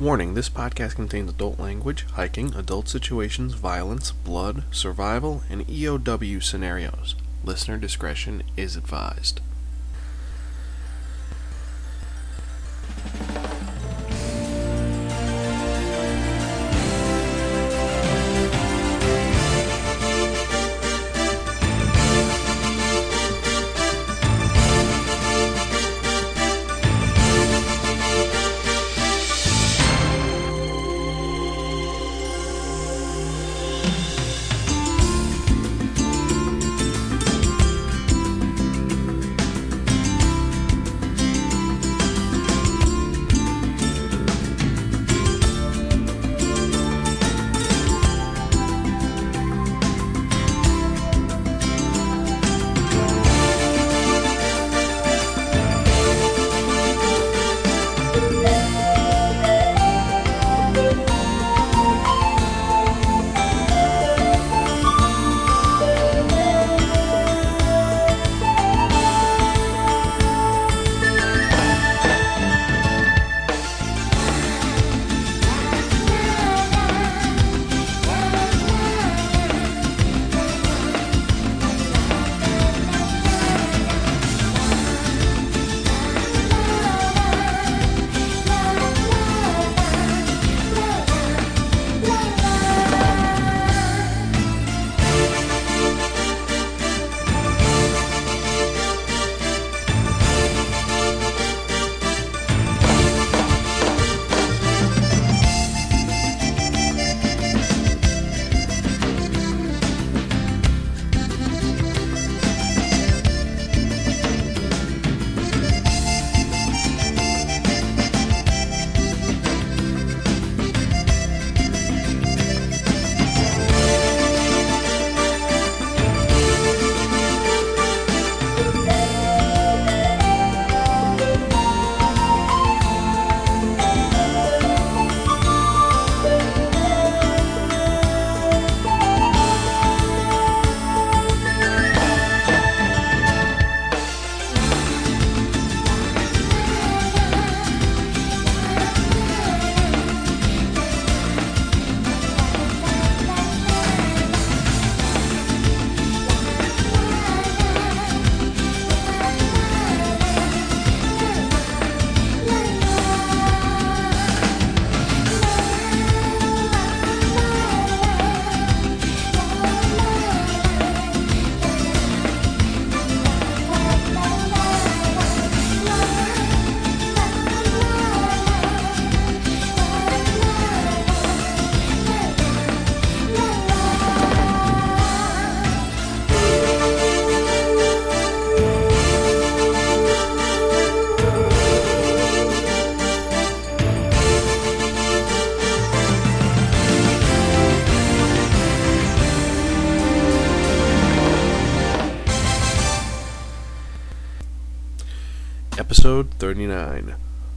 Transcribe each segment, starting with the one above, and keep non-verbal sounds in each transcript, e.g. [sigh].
Warning this podcast contains adult language, hiking, adult situations, violence, blood, survival, and EOW scenarios. Listener discretion is advised.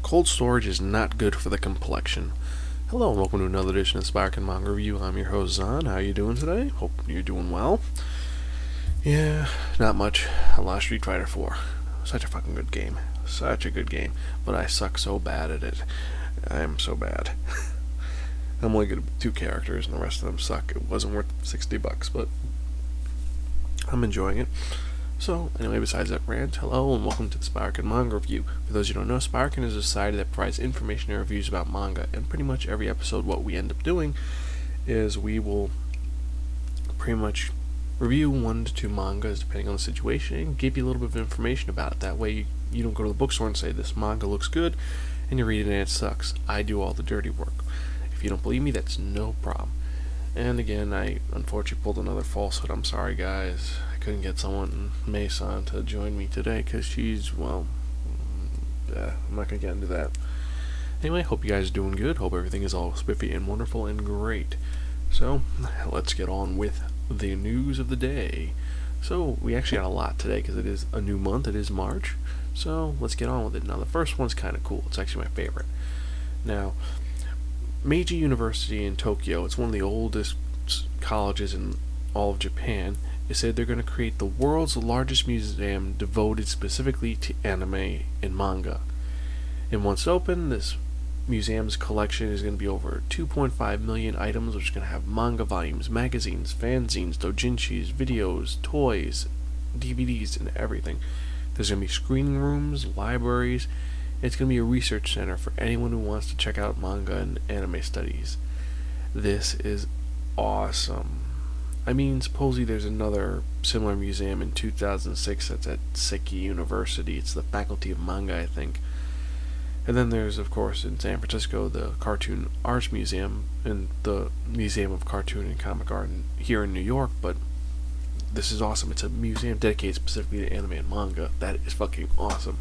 Cold storage is not good for the complexion. Hello and welcome to another edition of Spark and Manga Review. I'm your host Zon. How are you doing today? Hope you're doing well. Yeah, not much. I lost Street Fighter 4. Such a fucking good game. Such a good game. But I suck so bad at it. I am so bad. [laughs] I'm only good at two characters and the rest of them suck. It wasn't worth 60 bucks, but I'm enjoying it. So, anyway, besides that rant, hello and welcome to the Sparkin Manga Review. For those who don't know, Sparkin is a society that provides information and reviews about manga, and pretty much every episode, what we end up doing is we will pretty much review one to two mangas depending on the situation and give you a little bit of information about it. That way, you, you don't go to the bookstore and say, This manga looks good, and you read it and it sucks. I do all the dirty work. If you don't believe me, that's no problem. And again, I unfortunately pulled another falsehood. I'm sorry, guys couldn't get someone in Mason to join me today because she's well. Yeah, I'm not gonna get into that. Anyway, hope you guys are doing good. Hope everything is all spiffy and wonderful and great. So, let's get on with the news of the day. So, we actually got a lot today because it is a new month. It is March. So, let's get on with it. Now, the first one's kind of cool. It's actually my favorite. Now, Meiji University in Tokyo, it's one of the oldest colleges in all of Japan, they said they're going to create the world's largest museum devoted specifically to anime and manga. And once open, this museum's collection is going to be over 2.5 million items, which is going to have manga volumes, magazines, fanzines, doujinshis, videos, toys, DVDs, and everything. There's going to be screening rooms, libraries. It's going to be a research center for anyone who wants to check out manga and anime studies. This is awesome. I mean, supposedly there's another similar museum in 2006 that's at Seika University. It's the Faculty of Manga, I think. And then there's, of course, in San Francisco, the Cartoon Arts Museum and the Museum of Cartoon and Comic Art here in New York. But this is awesome. It's a museum dedicated specifically to anime and manga. That is fucking awesome.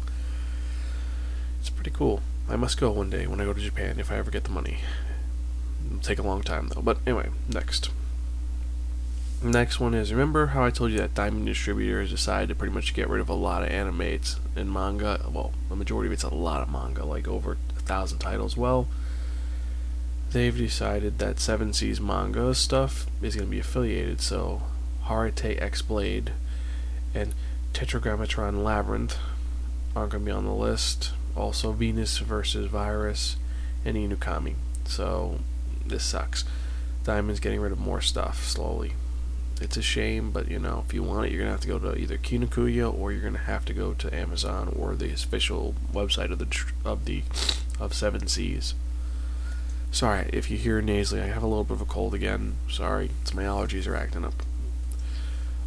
It's pretty cool. I must go one day when I go to Japan if I ever get the money. It'll take a long time though. But anyway, next. Next one is remember how I told you that Diamond Distributors decided to pretty much get rid of a lot of animates and manga? Well, the majority of it's a lot of manga, like over a thousand titles. Well, they've decided that Seven Seas manga stuff is going to be affiliated, so Hayate X Blade and Tetragrammaton Labyrinth aren't going to be on the list. Also, Venus versus Virus and Inukami. So, this sucks. Diamond's getting rid of more stuff slowly it's a shame, but you know, if you want it, you're gonna have to go to either Kinokuniya or you're gonna have to go to Amazon or the official website of the of the of Seven Seas. Sorry if you hear nasally. I have a little bit of a cold again. Sorry, it's my allergies are acting up.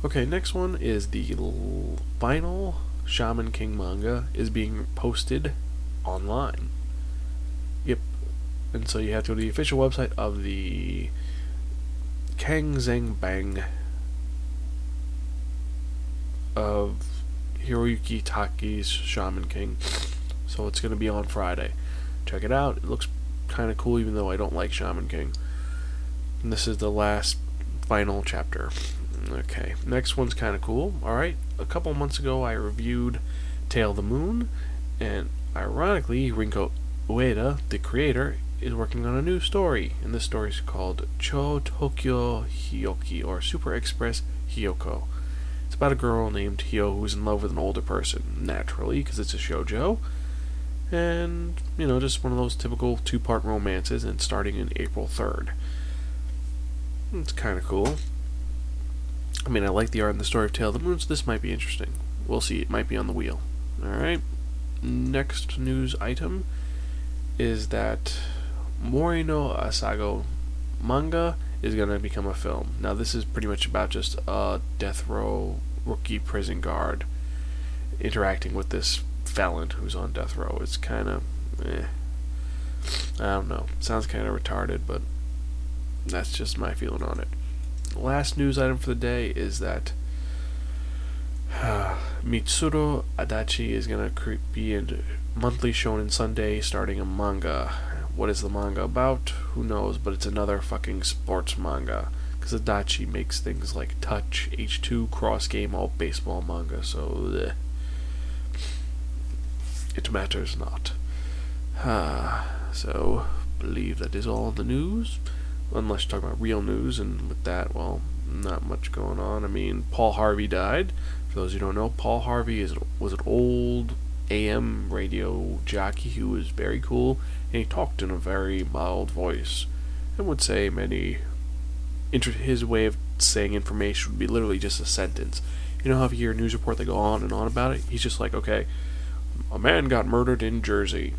Okay, next one is the final Shaman King manga is being posted online. Yep, and so you have to go to the official website of the Kanzenban of Hiroyuki Takei's Shaman King. So it's going to be on Friday. Check it out. It looks kind of cool, even though I don't like Shaman King. And this is the last final chapter. Okay, next one's kind of cool. Alright, a couple months ago I reviewed Tale of the Moon, and ironically, Rinko Ueda, the creator, is working on a new story, and this story is called Cho Tokyo Hyoki, or Super Express Hyoko. It's about a girl named Hyo who's in love with an older person, naturally, because it's a shojo. And, you know, just one of those typical two part romances, and starting in April 3rd. It's kind of cool. I mean, I like the art and the story of Tale of the Moon, so this might be interesting. We'll see, it might be on the wheel. Alright, next news item is that Mori no Asagao manga is going to become a film. Now, this is pretty much about just a death row rookie prison guard interacting with this felon who's on death row. It's kind of, eh. I don't know. Sounds kind of retarded, but that's just my feeling on it. Last news item for the day is that uh, [sighs] Mitsuru Adachi is going to be in monthly Shonen Sunday starting a manga what is the manga about? Who knows? But it's another fucking sports manga. Because Adachi makes things like Touch, H2, Cross Game, all baseball manga, so. Bleh. It matters not. Ah, so, believe that is all the news. Unless you're talking about real news, and with that, well, not much going on. I mean, Paul Harvey died. For those who don't know, Paul Harvey is was an old AM radio jockey who was very cool he talked in a very mild voice and would say many. His way of saying information would be literally just a sentence. You know how if you hear a news report, they go on and on about it? He's just like, okay, a man got murdered in Jersey.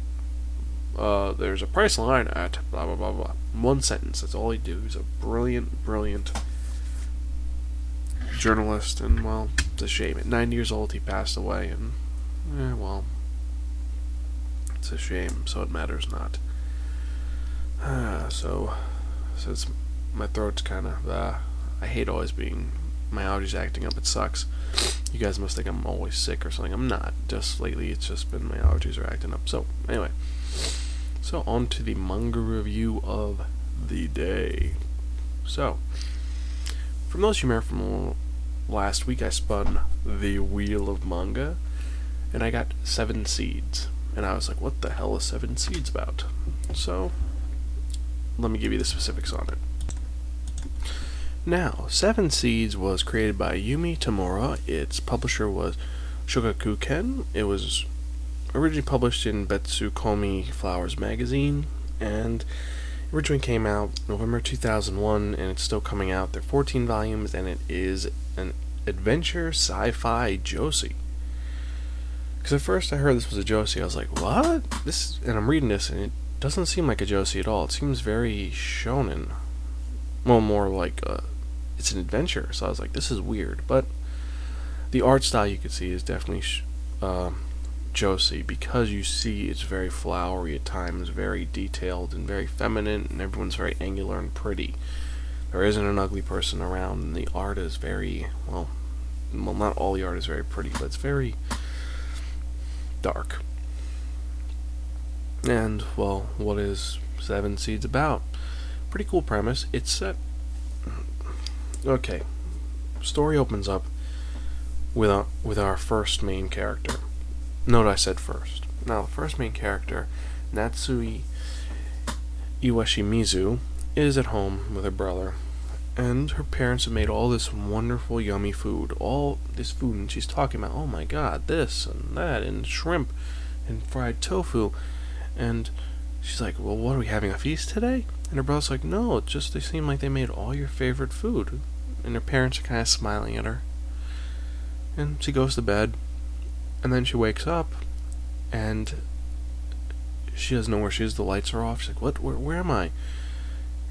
Uh, there's a price line at blah blah blah blah. One sentence. That's all he do. He's a brilliant, brilliant journalist, and well, it's a shame. At 90 years old, he passed away, and eh, well, it's a shame, so it matters not. Uh, so, since my throat's kind of, uh, I hate always being, my allergies acting up, it sucks. You guys must think I'm always sick or something. I'm not. Just lately, it's just been my allergies are acting up. So, anyway. So, on to the manga review of the day. So, from those you remember from last week, I spun The Wheel of Manga, and I got seven seeds. And I was like, what the hell is Seven Seeds about? So, let me give you the specifics on it. Now, Seven Seeds was created by Yumi Tamura. Its publisher was Shogakukan. It was originally published in Betsu Komi Flowers magazine, and originally came out November 2001, and it's still coming out. There are 14 volumes, and it is an adventure sci-fi josei. Because at first I heard this was a josei, I was like, "What?" This, and I'm reading this, and it doesn't seem like a josei at all. It seems very shonen. Well, more like a, it's an adventure. So I was like, "This is weird," but the art style you can see is definitely sh- uh, josei because you see it's very flowery at times, very detailed and very feminine, and everyone's very angular and pretty. There isn't an ugly person around, and the art is very well. Well, not all the art is very pretty, but it's very dark. And, well, what is Seven Seeds about? Pretty cool premise. It's set. Okay. Story opens up with our, with our first main character. Note I said first. Now, the first main character, Natsui Iwashimizu, is at home with her brother, and her parents have made all this wonderful, yummy food. All this food, and she's talking about, oh my god, this and that, and shrimp, and fried tofu. And she's like, well, what are we having a feast today? And her brother's like, no, just they seem like they made all your favorite food. And her parents are kind of smiling at her. And she goes to bed, and then she wakes up, and she doesn't know where she is. The lights are off. She's like, what? Where, where am I?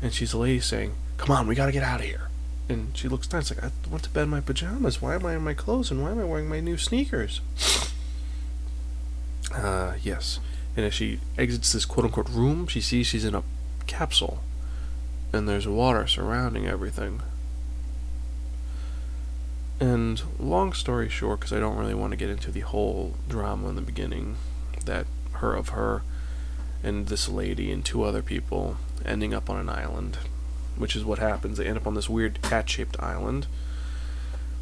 And she's a lady saying, come on, we gotta get out of here. And she looks down. It's like, I went to bed in my pajamas. Why am I in my clothes? And why am I wearing my new sneakers? Uh, yes. And as she exits this quote unquote room, she sees she's in a capsule. And there's water surrounding everything. And long story short, because I don't really want to get into the whole drama in the beginning, that her of her and this lady and two other people ending up on an island which is what happens. They end up on this weird cat shaped island.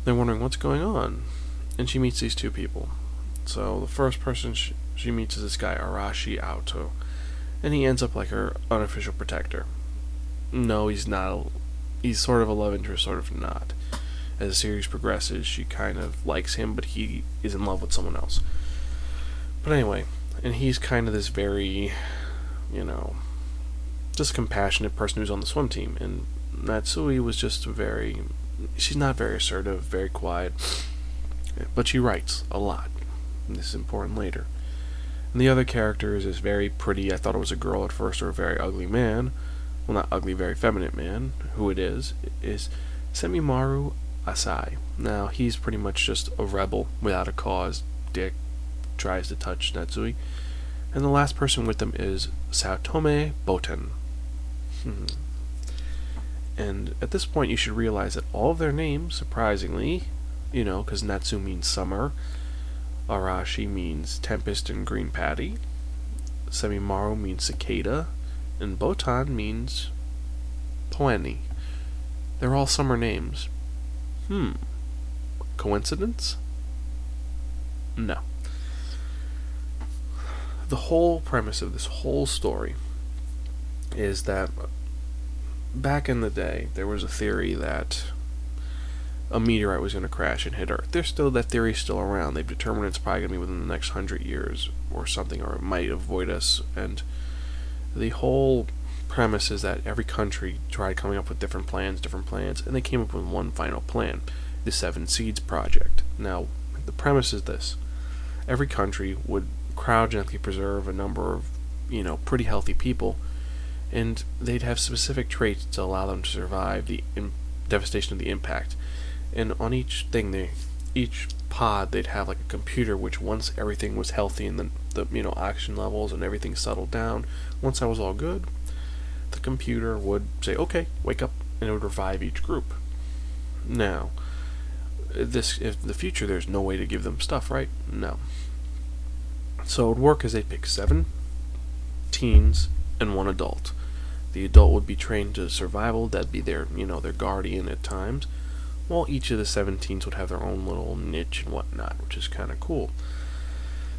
They're wondering what's going on. And she meets these two people. So the first person she, she meets is this guy, Arashi Aoto. And he ends up like her unofficial protector. No, he's not. A, he's sort of a love interest, sort of not. As the series progresses, she kind of likes him, but he is in love with someone else. But anyway, and he's kind of this very, you know, just a compassionate person who's on the swim team. And Natsui was just very. She's not very assertive, very quiet, but she writes a lot. And this is important later. And the other character is this very pretty. I thought it was a girl at first, or a very ugly man. Well, not ugly, very feminine man. Who it is is Semimaru Asai. Now he's pretty much just a rebel without a cause. Dick tries to touch Natsui. And the last person with them is Saotome Botan. Hmm. And at this point, you should realize that all of their names, surprisingly, you know, because Natsu means summer, Arashi means tempest and green patty, Semimaru means cicada, and Botan means peony. They're all summer names. Hmm. Coincidence? No. The whole premise of this whole story is that back in the day, there was a theory that a meteorite was going to crash and hit Earth. There's still that theory still around. They've determined it's probably going to be within the next hundred years or something, or it might avoid us. And the whole premise is that every country tried coming up with different plans, different plans, and they came up with one final plan: the Seven Seeds Project. Now, the premise is this: every country would cryogenically preserve a number of, you know, pretty healthy people and they'd have specific traits to allow them to survive the devastation of the impact. And on each thing, they, each pod, they'd have like a computer which, once everything was healthy and the, the you know oxygen levels and everything settled down, once that was all good, the computer would say, "Okay, wake up," and it would revive each group. Now, this if the future, there's no way to give them stuff, right? No. So it would work as they pick seven teens and one adult. The adult would be trained to survival, that'd be their, you know, their guardian at times, while each of the 17s would have their own little niche and whatnot, which is kind of cool.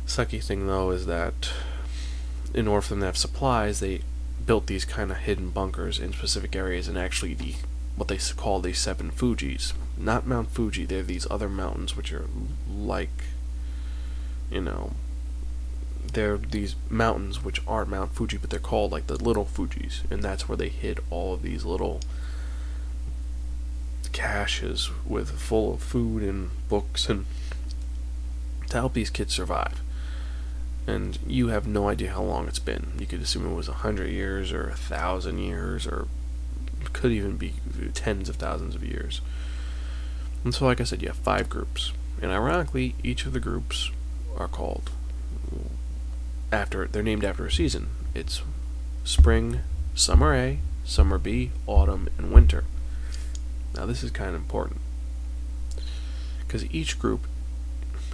Sucky thing though is that in order for them to have supplies, they built these kind of hidden bunkers in specific areas, and actually the what they call the seven Fujis, not Mount Fuji. They're these other mountains which are like, you know, they're these mountains which aren't Mount Fuji, but they're called like the little Fujis, and that's where they hid all of these little caches with full of food and books and to help these kids survive. And you have no idea how long it's been. You could assume it was a hundred years or a thousand years or could even be tens of thousands of years. And so, like I said, you have five groups. And ironically, each of the groups are called after they're named after a season. It's spring, summer A, summer B, autumn, and winter. Now, this is kind of important because each group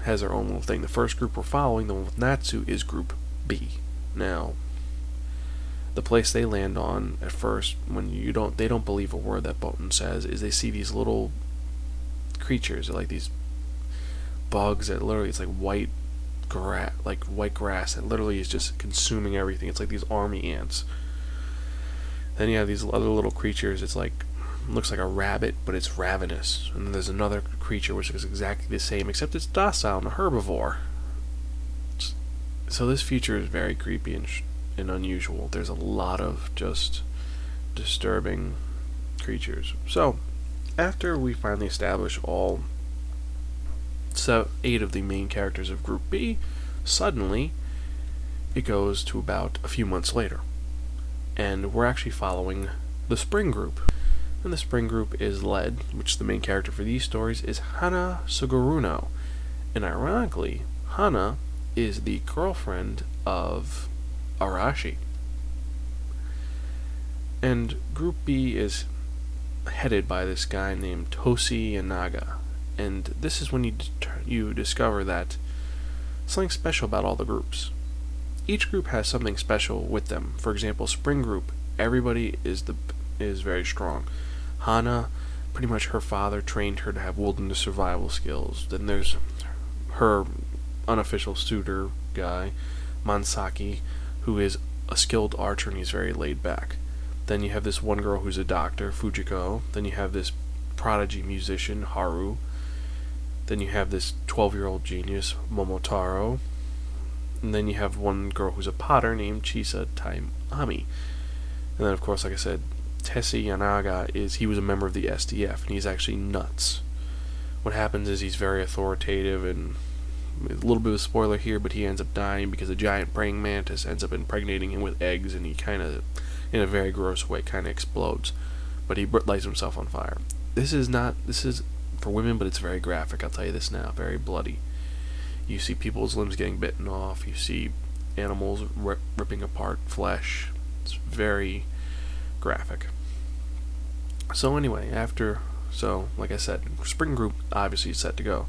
has their own little thing. The first group we're following, the one with Natsu, is Group B. Now, the place they land on at first, when you don't, they don't believe a word that Botan says, is they see these little creatures, like these bugs that literally it's like white like white grass that literally is just consuming everything. It's like these army ants. Then you have these other little creatures. It's like looks like a rabbit, but it's ravenous. And then there's another creature which is exactly the same, except it's docile and a herbivore. So this feature is very creepy and, and unusual. There's a lot of just disturbing creatures. So, after we finally establish all so eight of the main characters of Group B, suddenly it goes to about a few months later. And we're actually following the Spring Group and the spring group is led, which the main character for these stories is Hana Suguri. And ironically, Hana is the girlfriend of Arashi. And Group B is headed by this guy named Toshi Yanaga. And this is when you, you discover that something special about all the groups. Each group has something special with them. For example, Spring Group, everybody is the is very strong. Hana, pretty much her father trained her to have wilderness survival skills. Then there's her unofficial suitor guy, Mansaki, who is a skilled archer and he's very laid back. Then you have this one girl who's a doctor, Fujiko. Then you have this prodigy musician, Haru. Then you have this 12 year old genius, Momotaro. And then you have one girl who's a potter named Chisa Taimami. And then, of course, like I said, Tessie Yanaga is he was a member of the SDF and he's actually nuts. What happens is he's very authoritative and a little bit of a spoiler here, but he ends up dying because a giant praying mantis ends up impregnating him with eggs and he kind of, in a very gross way, kind of explodes. But he lights himself on fire. This is not, this is for women, but it's very graphic, I'll tell you this now. Very bloody. You see people's limbs getting bitten off, you see animals rip, ripping apart flesh. It's very graphic. So anyway, after so like I said, spring group obviously is set to go,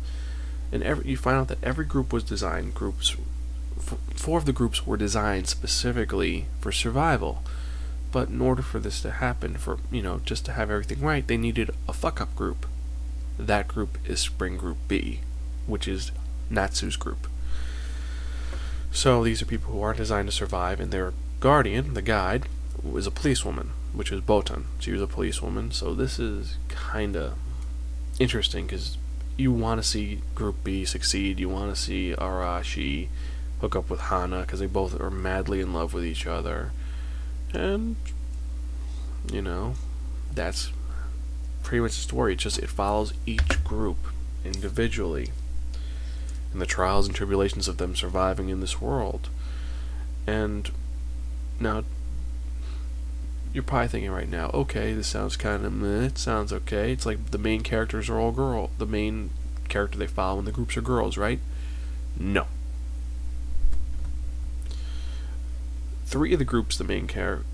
and every you find out that every group was designed groups. Four of the groups were designed specifically for survival, but in order for this to happen, for you know just to have everything right, they needed a fuck up group. That group is Spring Group B, which is Natsu's group. So these are people who aren't designed to survive, and their guardian, the guide, was a policewoman which was Botan. She was a policewoman, so this is kind of interesting because you want to see Group B succeed. You want to see Arashi hook up with Hana because they both are madly in love with each other, and you know that's pretty much the story. It just it follows each group individually and the trials and tribulations of them surviving in this world. And now you're probably thinking right now, okay, this sounds kind of meh, it sounds okay. It's like the main characters are all girl. The main character they follow in the groups are girls, right? No. Three of the groups, the main character,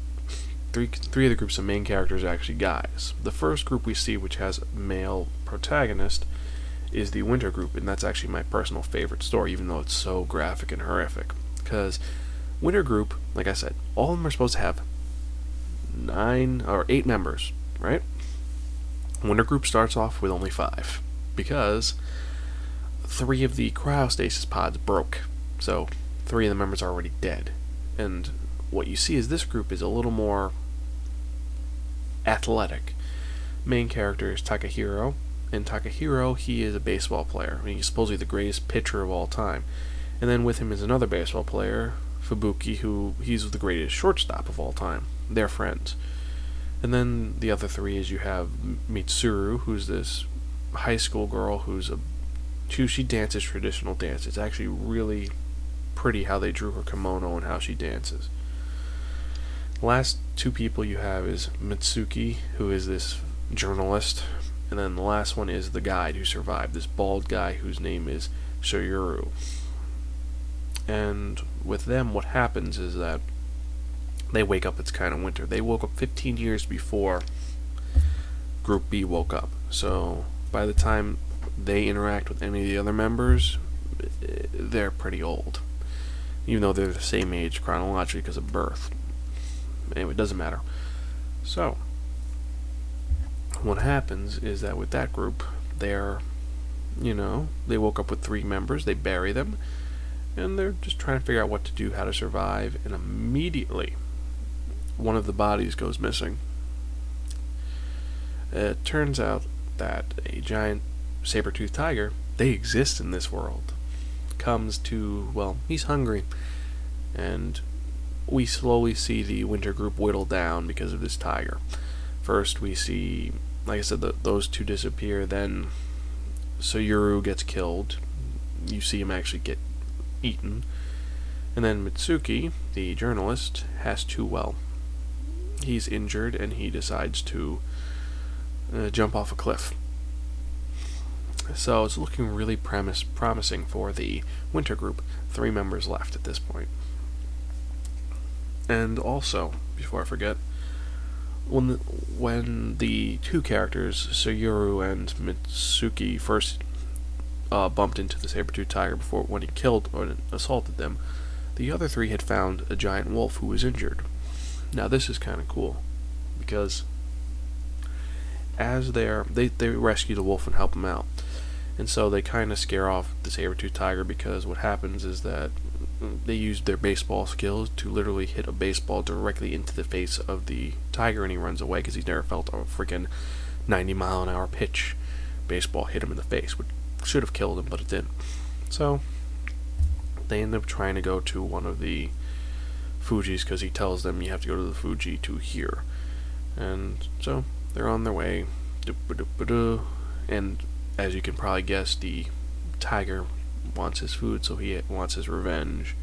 three three of the groups, of main characters are actually guys. The first group we see, which has male protagonist, is the Winter group, and that's actually my personal favorite story, even though it's so graphic and horrific. Because Winter group, like I said, all of them are supposed to have nine or eight members, right? Winter group starts off with only five because three of the cryostasis pods broke. So three of the members are already dead. And what you see is this group is a little more athletic. Main character is Takahiro, and Takahiro, he is a baseball player. I mean, he's supposedly the greatest pitcher of all time. And then with him is another baseball player, Fubuki, who he's the greatest shortstop of all time. They're friends. And then the other three is you have Mitsuru, who's this high school girl who's a who she dances traditional dance. It's actually really pretty how they drew her kimono and how she dances. Last two people you have is Mitsuki, who is this journalist, and then the last one is the guide who survived, this bald guy whose name is Shoyuru. And with them, what happens is that they wake up, it's kind of winter. They woke up 15 years before Group B woke up. So by the time they interact with any of the other members, eh, they're pretty old. Even though they're the same age chronologically because of birth. Anyway, it doesn't matter. So, what happens is that with that group, they're, you know, they woke up with three members, they bury them, and they're just trying to figure out what to do, how to survive, and immediately one of the bodies goes missing. It turns out that a giant saber-toothed tiger, they exist in this world, comes to, well, he's hungry, and we slowly see the winter group whittle down because of this tiger. First, we see, like I said, the, those two disappear, then Sayuru gets killed. You see him actually get eaten. And then Mitsuki, the journalist, has to, well, he's injured and he decides to uh, jump off a cliff. So it's looking really premise, promising for the winter group. Three members left at this point. And also, before I forget, when the, when the two characters, Sayuru and Mitsuki, first uh, bumped into the saber-tooth tiger before when he killed or assaulted them, the other three had found a giant wolf who was injured. Now this is kind of cool because as they're they they rescue the wolf and help him out, and so they kind of scare off the saber-tooth tiger because what happens is that they use their baseball skills to literally hit a baseball directly into the face of the tiger, and he runs away because he's never felt a freaking 90 mile an hour pitch baseball hit him in the face, which should have killed him, but it didn't. So they end up trying to go to one of the Fuji's because he tells them you have to go to the Fuji to hear. And so they're on their way. And as you can probably guess, the tiger wants his food, so he wants his revenge.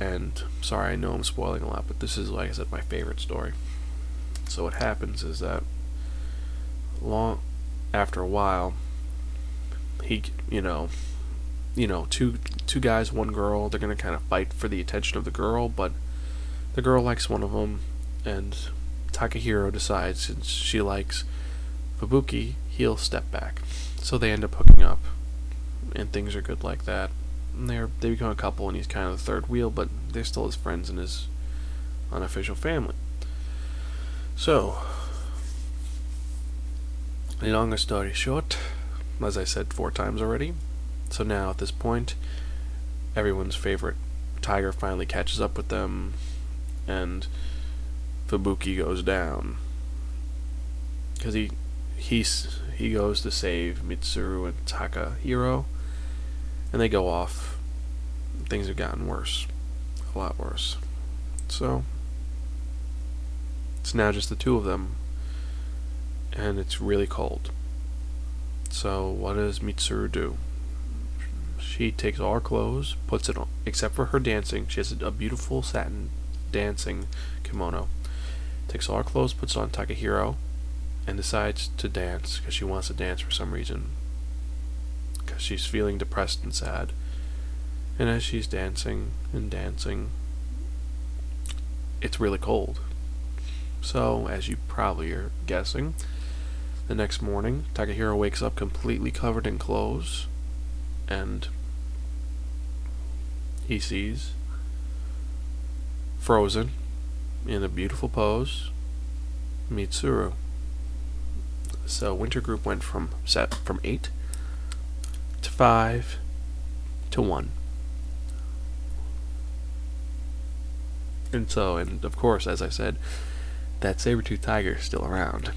And sorry, I know I'm spoiling a lot, but this is, like I said, my favorite story. So what happens is that long after a while, he, you know, you know, two two guys, one girl. They're gonna kind of fight for the attention of the girl, but the girl likes one of them, and Takahiro decides since she likes Fubuki, he'll step back. So they end up hooking up, and things are good like that. And they're they become a couple, and he's kind of the third wheel, but they're still his friends and his unofficial family. So, a longer story short, as I said four times already. So now at this point, everyone's favorite tiger finally catches up with them, and Fubuki goes down because he he goes to save Mitsuru and Takahiro, and they go off. Things have gotten worse, a lot worse. So it's now just the two of them, and it's really cold. So what does Mitsuru do? She takes all her clothes, puts it on, except for her dancing. She has a beautiful satin dancing kimono. Takes all her clothes, puts on Takahiro, and decides to dance because she wants to dance for some reason. She's feeling depressed and sad. And as she's dancing and dancing, it's really cold. So, as you probably are guessing, the next morning, Takahiro wakes up completely covered in clothes, and he sees Frozen in a beautiful pose, Mitsuru. So Winter Group went from set from eight to five to one. And so, and of course, as I said, that saber-tooth tiger is still around.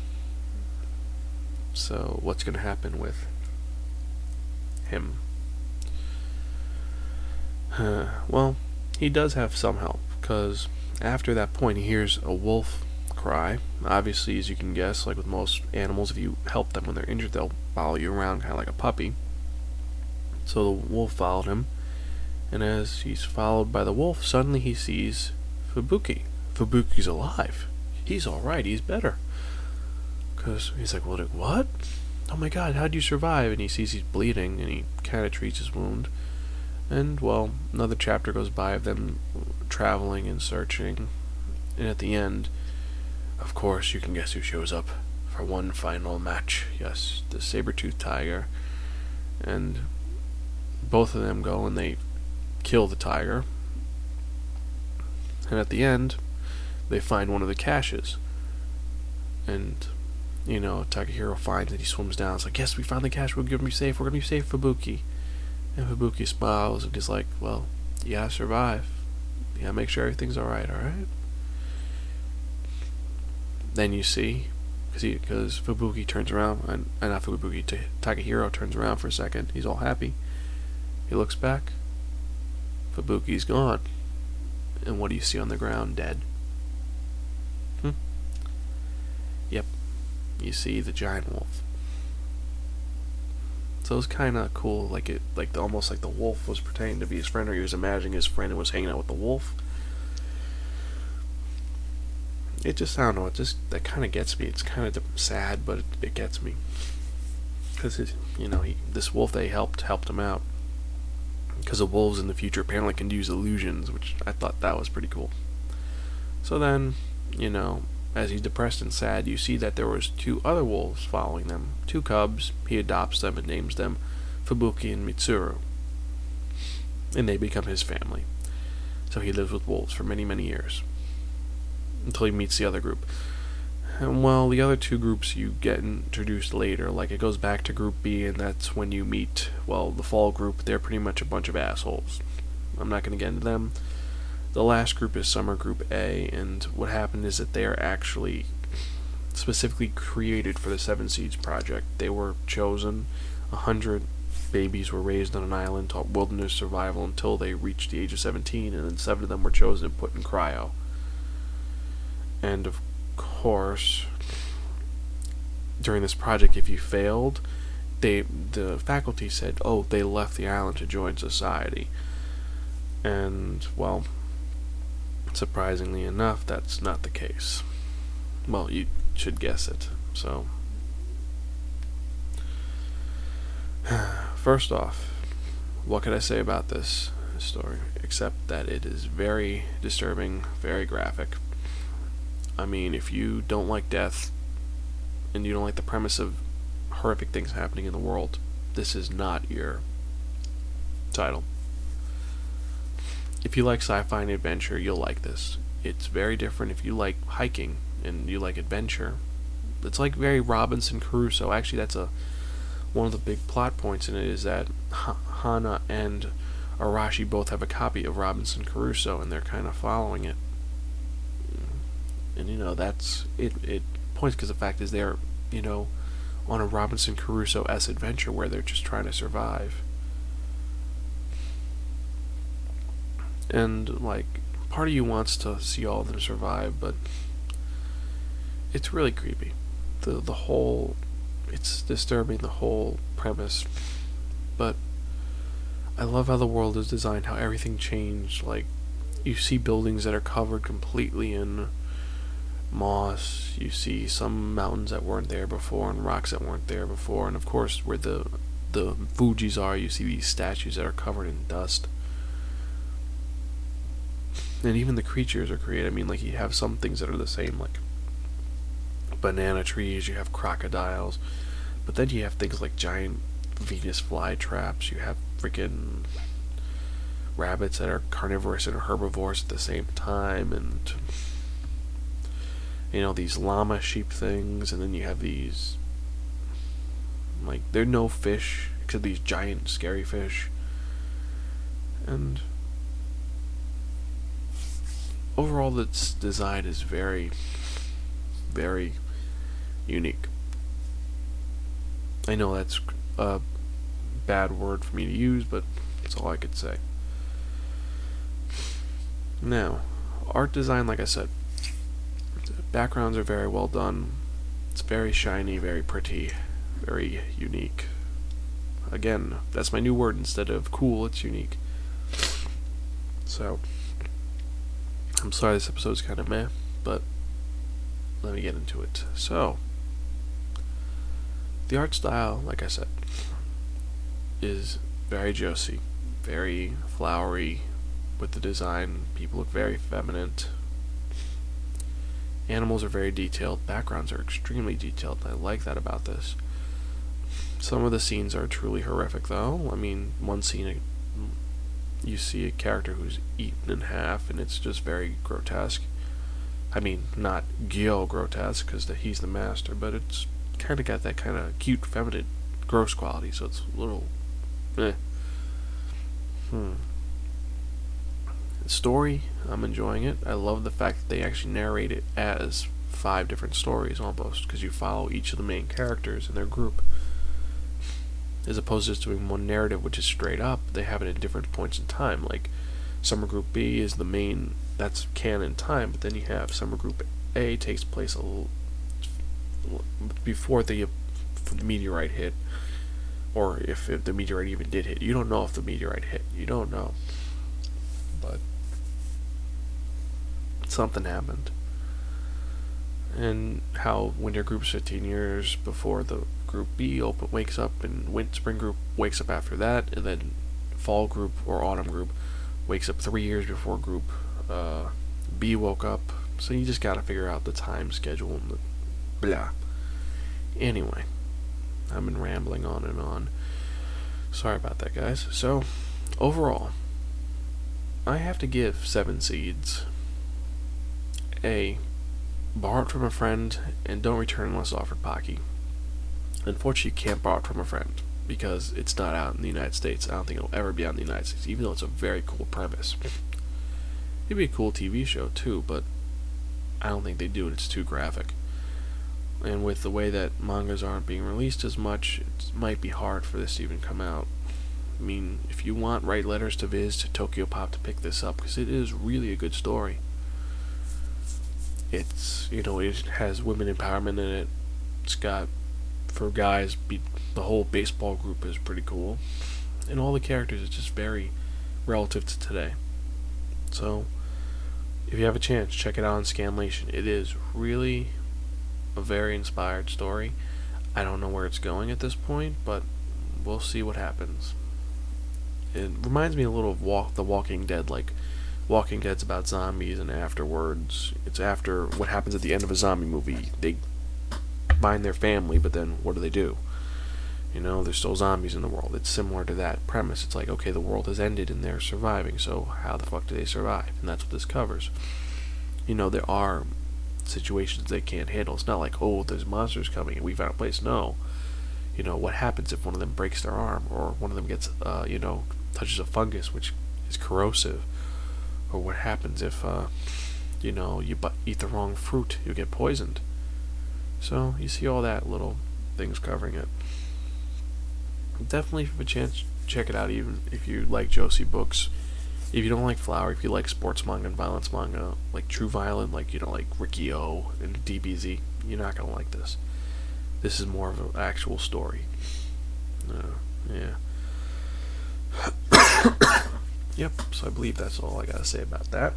So, what's going to happen with him? [sighs] well, he does have some help, because after that point, he hears a wolf cry. Obviously, as you can guess, like with most animals, if you help them when they're injured, they'll follow you around kind of like a puppy. So the wolf followed him, and as he's followed by the wolf, suddenly he sees Fubuki. Fubuki's alive. He's alright, he's better. Because he's like, well, what? Oh my god, how'd you survive? And he sees he's bleeding, and he kind of treats his wound. And, well, another chapter goes by of them traveling and searching. And at the end, of course, you can guess who shows up for one final match. Yes, the saber-toothed tiger. And both of them go and they kill the tiger. And at the end, they find one of the caches. And, you know, Takahiro finds it. He swims down. It's like, yes, we found the cache. We're going to be safe. We're going to be safe, Fubuki. And Fubuki smiles and he's like, well, you gotta survive. You gotta make sure everything's alright, alright? Then you see, because Fubuki turns around, and, and not Fubuki, Takahiro turns around for a second. He's all happy. He looks back. Fubuki's gone. And what do you see on the ground? Dead. Hmm? Yep. You see the giant wolf. So it was kind of cool, like it, like the, almost like the wolf was pretending to be his friend, or he was imagining his friend and was hanging out with the wolf. It just, I don't know, it just that kind of gets me. It's kind of sad, but it, it gets me because you know, he, this wolf they helped helped him out because the wolves in the future apparently can use illusions, which I thought that was pretty cool. So then, you know, as he's depressed and sad, you see that there was two other wolves following them, two cubs. He adopts them and names them Fubuki and Mitsuru. And they become his family. So he lives with wolves for many, many years. Until he meets the other group. And well, the other two groups you get introduced later. Like it goes back to Group B, and that's when you meet, well, the fall group. They're pretty much a bunch of assholes. I'm not going to get into them. The last group is Summer Group A, and what happened is that they are actually specifically created for the Seven Seeds project. They were chosen. A hundred babies were raised on an island taught wilderness survival until they reached the age of 17, and then seven of them were chosen and put in cryo. And of course, during this project, if you failed, they the faculty said, "Oh, they left the island to join society." And well, Surprisingly enough, that's not the case. Well, you should guess it. So, [sighs] first off, what could I say about this story except that it is very disturbing, very graphic. I mean, if you don't like death and you don't like the premise of horrific things happening in the world, this is not your title if you like sci-fi and adventure, you'll like this. It's very different if you like hiking and you like adventure. It's like very Robinson Crusoe. Actually, that's a one of the big plot points in it is that Hana and Arashi both have a copy of Robinson Crusoe and they're kind of following it. And you know, that's it it points because the fact is they're, you know, on a Robinson Crusoe-esque adventure where they're just trying to survive. and like part of you wants to see all of them survive, but it's really creepy. The the whole it's disturbing the whole premise. But I love how the world is designed, how everything changed. Like you see buildings that are covered completely in moss. You see some mountains that weren't there before and rocks that weren't there before, and of course where the the Fuji's are, you see these statues that are covered in dust and even the creatures are created. I mean, like you have some things that are the same, like banana trees. You have crocodiles, but then you have things like giant Venus flytraps. You have freaking rabbits that are carnivorous and herbivores at the same time, and you know these llama sheep things, and then you have these like they're no fish except these giant scary fish, and overall, its design is very, very unique. I know that's a bad word for me to use, but that's all I could say. Now, art design, like I said, backgrounds are very well done. It's very shiny, very pretty, very unique. Again, that's my new word instead of cool, it's unique. So, I'm sorry this episode's kind of meh, but let me get into it. So, the art style, like I said, is very josei, very flowery with the design. People look very feminine. Animals are very detailed. Backgrounds are extremely detailed. I like that about this. Some of the scenes are truly horrific, though. I mean, one scene, you see a character who's eaten in half, and it's just very grotesque. I mean, not Gil grotesque, because he's the master, but it's kind of got that kind of cute, feminine, gross quality, so it's a little. Eh. Hmm. The story, I'm enjoying it. I love the fact that they actually narrate it as five different stories almost, because you follow each of the main characters in their group. As opposed to just doing one narrative, which is straight up, they have it at different points in time. Like, Summer Group B is the main, that's canon time, but then you have Summer Group A takes place a little before the, the meteorite hit, or if it, the meteorite even did hit. You don't know if the meteorite hit. You don't know. But something happened. And how winter group's 15 years before the group B open wakes up, and winter spring group wakes up after that, and then fall group or autumn group wakes up three years before group uh, B woke up. So you just gotta figure out the time schedule and the blah. Anyway, I've been rambling on and on. Sorry about that, guys. So, overall, I have to give seven seeds. A. Borrow it from a friend and don't return unless offered Pocky. Unfortunately, you can't borrow it from a friend because it's not out in the United States. I don't think it'll ever be out in the United States, even though it's a very cool premise. It'd be a cool TV show too, but I don't think they do it. It's too graphic and with the way that mangas aren't being released as much, it might be hard for this to even come out. I mean, if you want, write letters to Viz to Tokyopop to pick this up because it is really a good story. It's you know it has women empowerment in it. It's got for guys. Be, the whole baseball group is pretty cool, and all the characters is just very relative to today. So, if you have a chance, check it out on Scanlation. It is really a very inspired story. I don't know where it's going at this point, but we'll see what happens. It reminds me a little of Walk the Walking Dead, like Walking Dead's about zombies, and afterwards, it's after what happens at the end of a zombie movie. They find their family, but then what do they do? You know, there's still zombies in the world. It's similar to that premise. It's like, okay, the world has ended and they're surviving, so how the fuck do they survive? And that's what this covers. You know, there are situations they can't handle. It's not like, oh, there's monsters coming and we found a place. No. You know, what happens if one of them breaks their arm or one of them gets, uh, you know, touches a fungus which is corrosive? Or what happens if, uh, you know, you eat the wrong fruit, you get poisoned? So, you see all that little things covering it. Definitely, if you have a chance, check it out, even if you like josei books if you don't like Flower, if you like sports manga and violence manga, like True Violent, like you know, like Riki-Oh and DBZ, you're not gonna like this. This is more of an actual story. Uh, yeah. Yep. So I believe that's all I gotta say about that.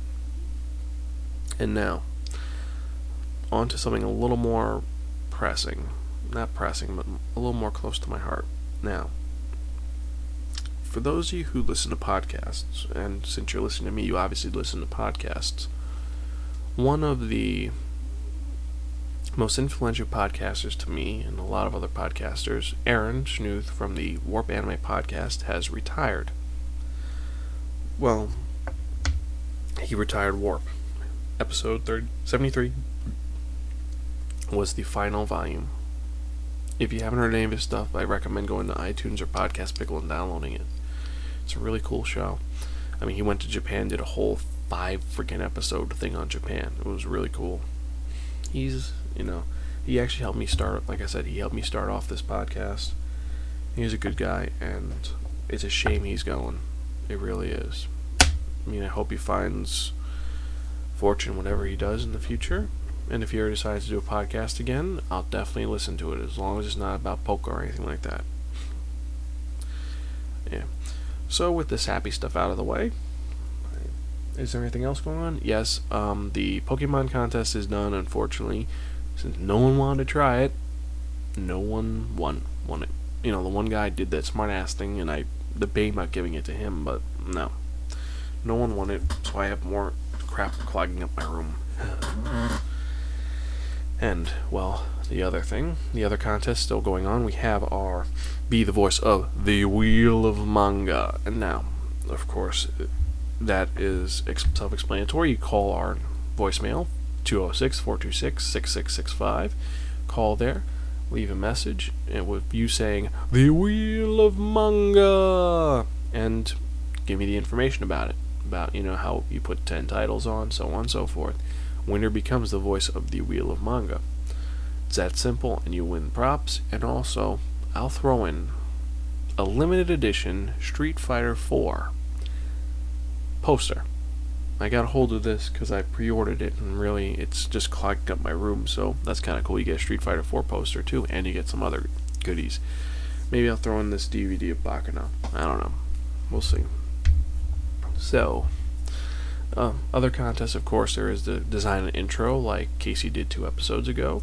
And now, on to something a little more pressing. Not pressing, but a little more close to my heart. Now, for those of you who listen to podcasts, and since you're listening to me, you obviously listen to podcasts. One of the most influential podcasters to me and a lot of other podcasters, Aaron Schnuth from the Warp Anime podcast, has retired. Well, he retired Warp. Episode 30, 73 was the final volume. If you haven't heard any of his stuff, I recommend going to iTunes or Podcast Pickle and downloading it. It's a really cool show. I mean, he went to Japan, did a whole five freaking episode thing on Japan. It was really cool. He's, you know, he actually helped me start, like I said, he helped me start off this podcast. He's a good guy, and it's a shame he's going. It really is. I mean, I hope he finds fortune whatever he does in the future. And if he ever decides to do a podcast again, I'll definitely listen to it as long as it's not about poker or anything like that. Yeah. So with this happy stuff out of the way, is there anything else going on? Yes, um, the Pokemon contest is done. Unfortunately, since no one wanted to try it, no one won won it. You know, the one guy did that smart ass thing, and I debated about giving it to him, but no, no one won it. So I have more crap clogging up my room. and well, the other thing, the other contest still going on. We have our be the voice of the Wheel of Manga, and now, of course, that is self-explanatory. You call our voicemail 206-426-6665. Call there, leave a message, uh, with you saying the Wheel of Manga, and give me the information about it, about you know how you put ten titles on, so on and so forth. Winner becomes the voice of the Wheel of Manga. It's that simple, and you win props, and also I'll throw in a limited edition Street Fighter 4 poster. I got a hold of this because I pre-ordered it, and really, it's just clogged up my room. So that's kind of cool. You get a Street Fighter 4 poster too, and you get some other goodies. Maybe I'll throw in this DVD of Baccano. I don't know. We'll see. So, uh, other contests, of course, there is the design an intro, like Casey did two episodes ago.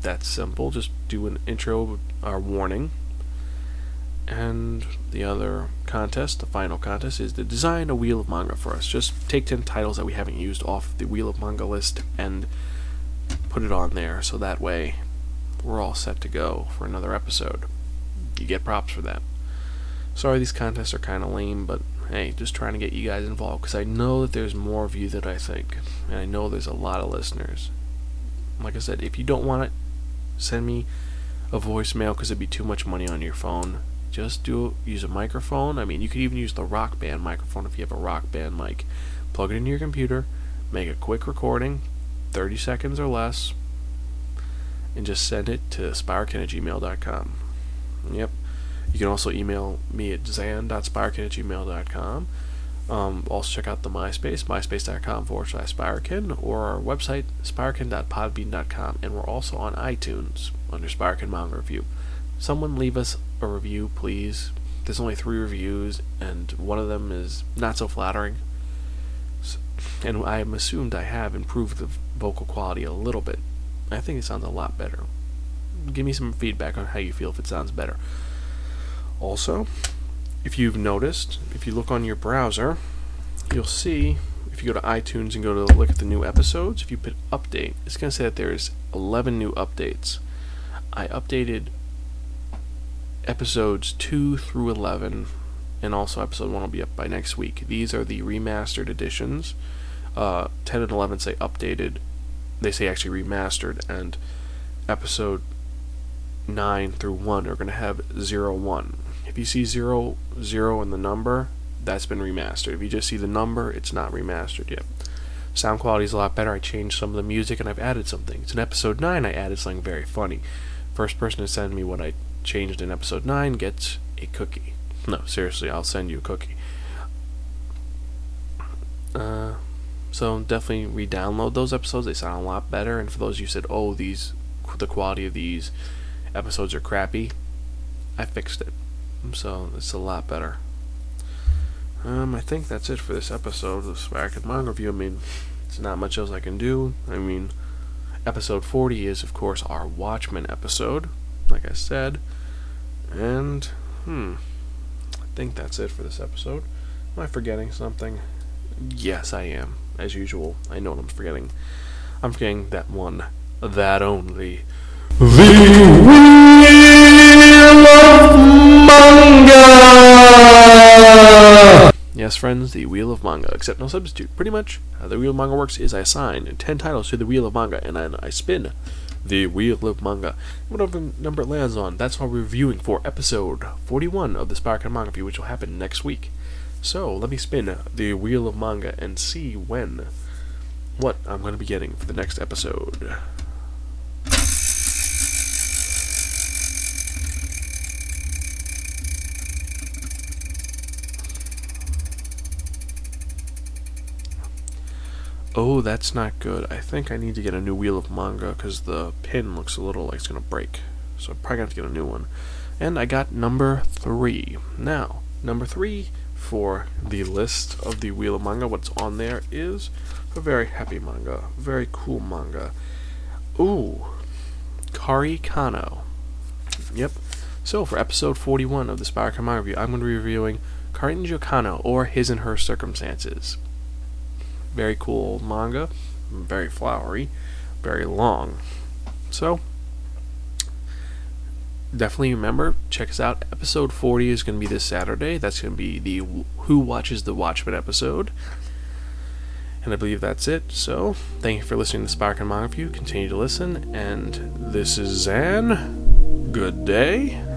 That's simple. Just do an intro or warning and the other contest, the final contest, is to design a wheel of manga for us. Just take 10 titles that we haven't used off the wheel of manga list and put it on there so that way we're all set to go for another episode. You get props for that. Sorry, these contests are kind of lame, but hey, just trying to get you guys involved because I know that there's more of you than I think, and I know there's a lot of listeners. Like I said, if you don't want it, send me a voicemail because it'd be too much money on your phone just do use a microphone. I mean, you could even use the rock band microphone if you have a rock band mic. Plug it into your computer, make a quick recording, 30 seconds or less, and just send it to spirekin at gmail.com. Yep. You can also email me at zan.spirekin at gmail.com. Um, also check out the MySpace, myspace.com forward slash Spirekin, or our website, spirekin.podbean.com, and we're also on iTunes under Spirekin Manga Review someone leave us a review, please. There's only three reviews, and one of them is not so flattering. And I'm assumed I have improved the vocal quality a little bit. I think it sounds a lot better. Give me some feedback on how you feel if it sounds better. Also, if you've noticed, if you look on your browser, you'll see if you go to iTunes and go to look at the new episodes, if you put update, it's going to say that there's 11 new updates. I updated episodes 2 through 11, and also episode 1 will be up by next week. These are the remastered editions. Uh, 10 and 11 say updated, they say actually remastered, and episode 9 through 1 are going to have 0 1. If you see 0 0 in the number, that's been remastered. If you just see the number, it's not remastered yet. Sound quality is a lot better. I changed some of the music and I've added some things. In episode 9, I added something very funny. First person to send me what I changed in episode 9 gets a cookie. No, seriously, I'll send you a cookie. Uh, so definitely re-download those episodes. They sound a lot better. And for those you said, "Oh, these, the quality of these episodes are crappy," I fixed it, so it's a lot better. Um, I think that's it for this episode of Spirekin Manga Review. I mean, it's not much else I can do. I mean, episode 40 is, of course, our Watchmen episode like I said. And, hmm, I think that's it for this episode. Am I forgetting something? Yes, I am. As usual, I know what I'm forgetting. I'm forgetting that one, that only. The Wheel of Manga! Yes, friends, the Wheel of Manga, except no substitute. Pretty much, how the Wheel of Manga works is I assign 10 titles to the Wheel of Manga, and then I spin the Wheel of Manga. Whatever number it lands on, that's what we're reviewing for episode 41 of the Spirekin Manga Review, which will happen next week. So, let me spin the Wheel of Manga and see when, what I'm going to be getting for the next episode. Oh, that's not good. I think I need to get a new wheel of manga because the pin looks a little like it's gonna break. So I'm probably gonna have to get a new one. And I got number three. Now, number three for the list of the wheel of manga, what's on there is a very happy manga, very cool manga. Ooh, Kare Kano. Yep. So for episode 41 of the Spirekin Manga Review, I'm going to be reviewing Karinjo Kano, or His and Her Circumstances. Very cool manga, very flowery, very long. So, definitely remember, check us out. Episode 40 is going to be this Saturday. That's going to be the Who Watches the Watchmen episode. And I believe that's it. So, thank you for listening to Spirekin Manga Review. Continue to listen. And this is Zan. Good day.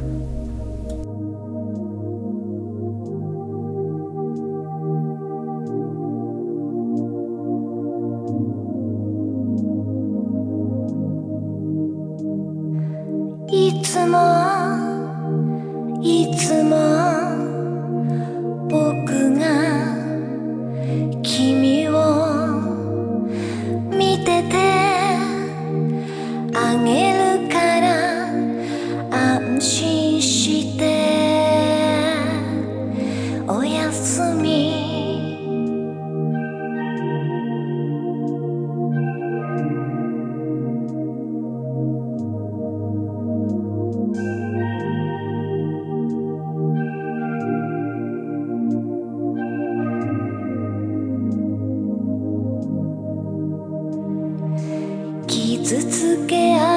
傷つけ合う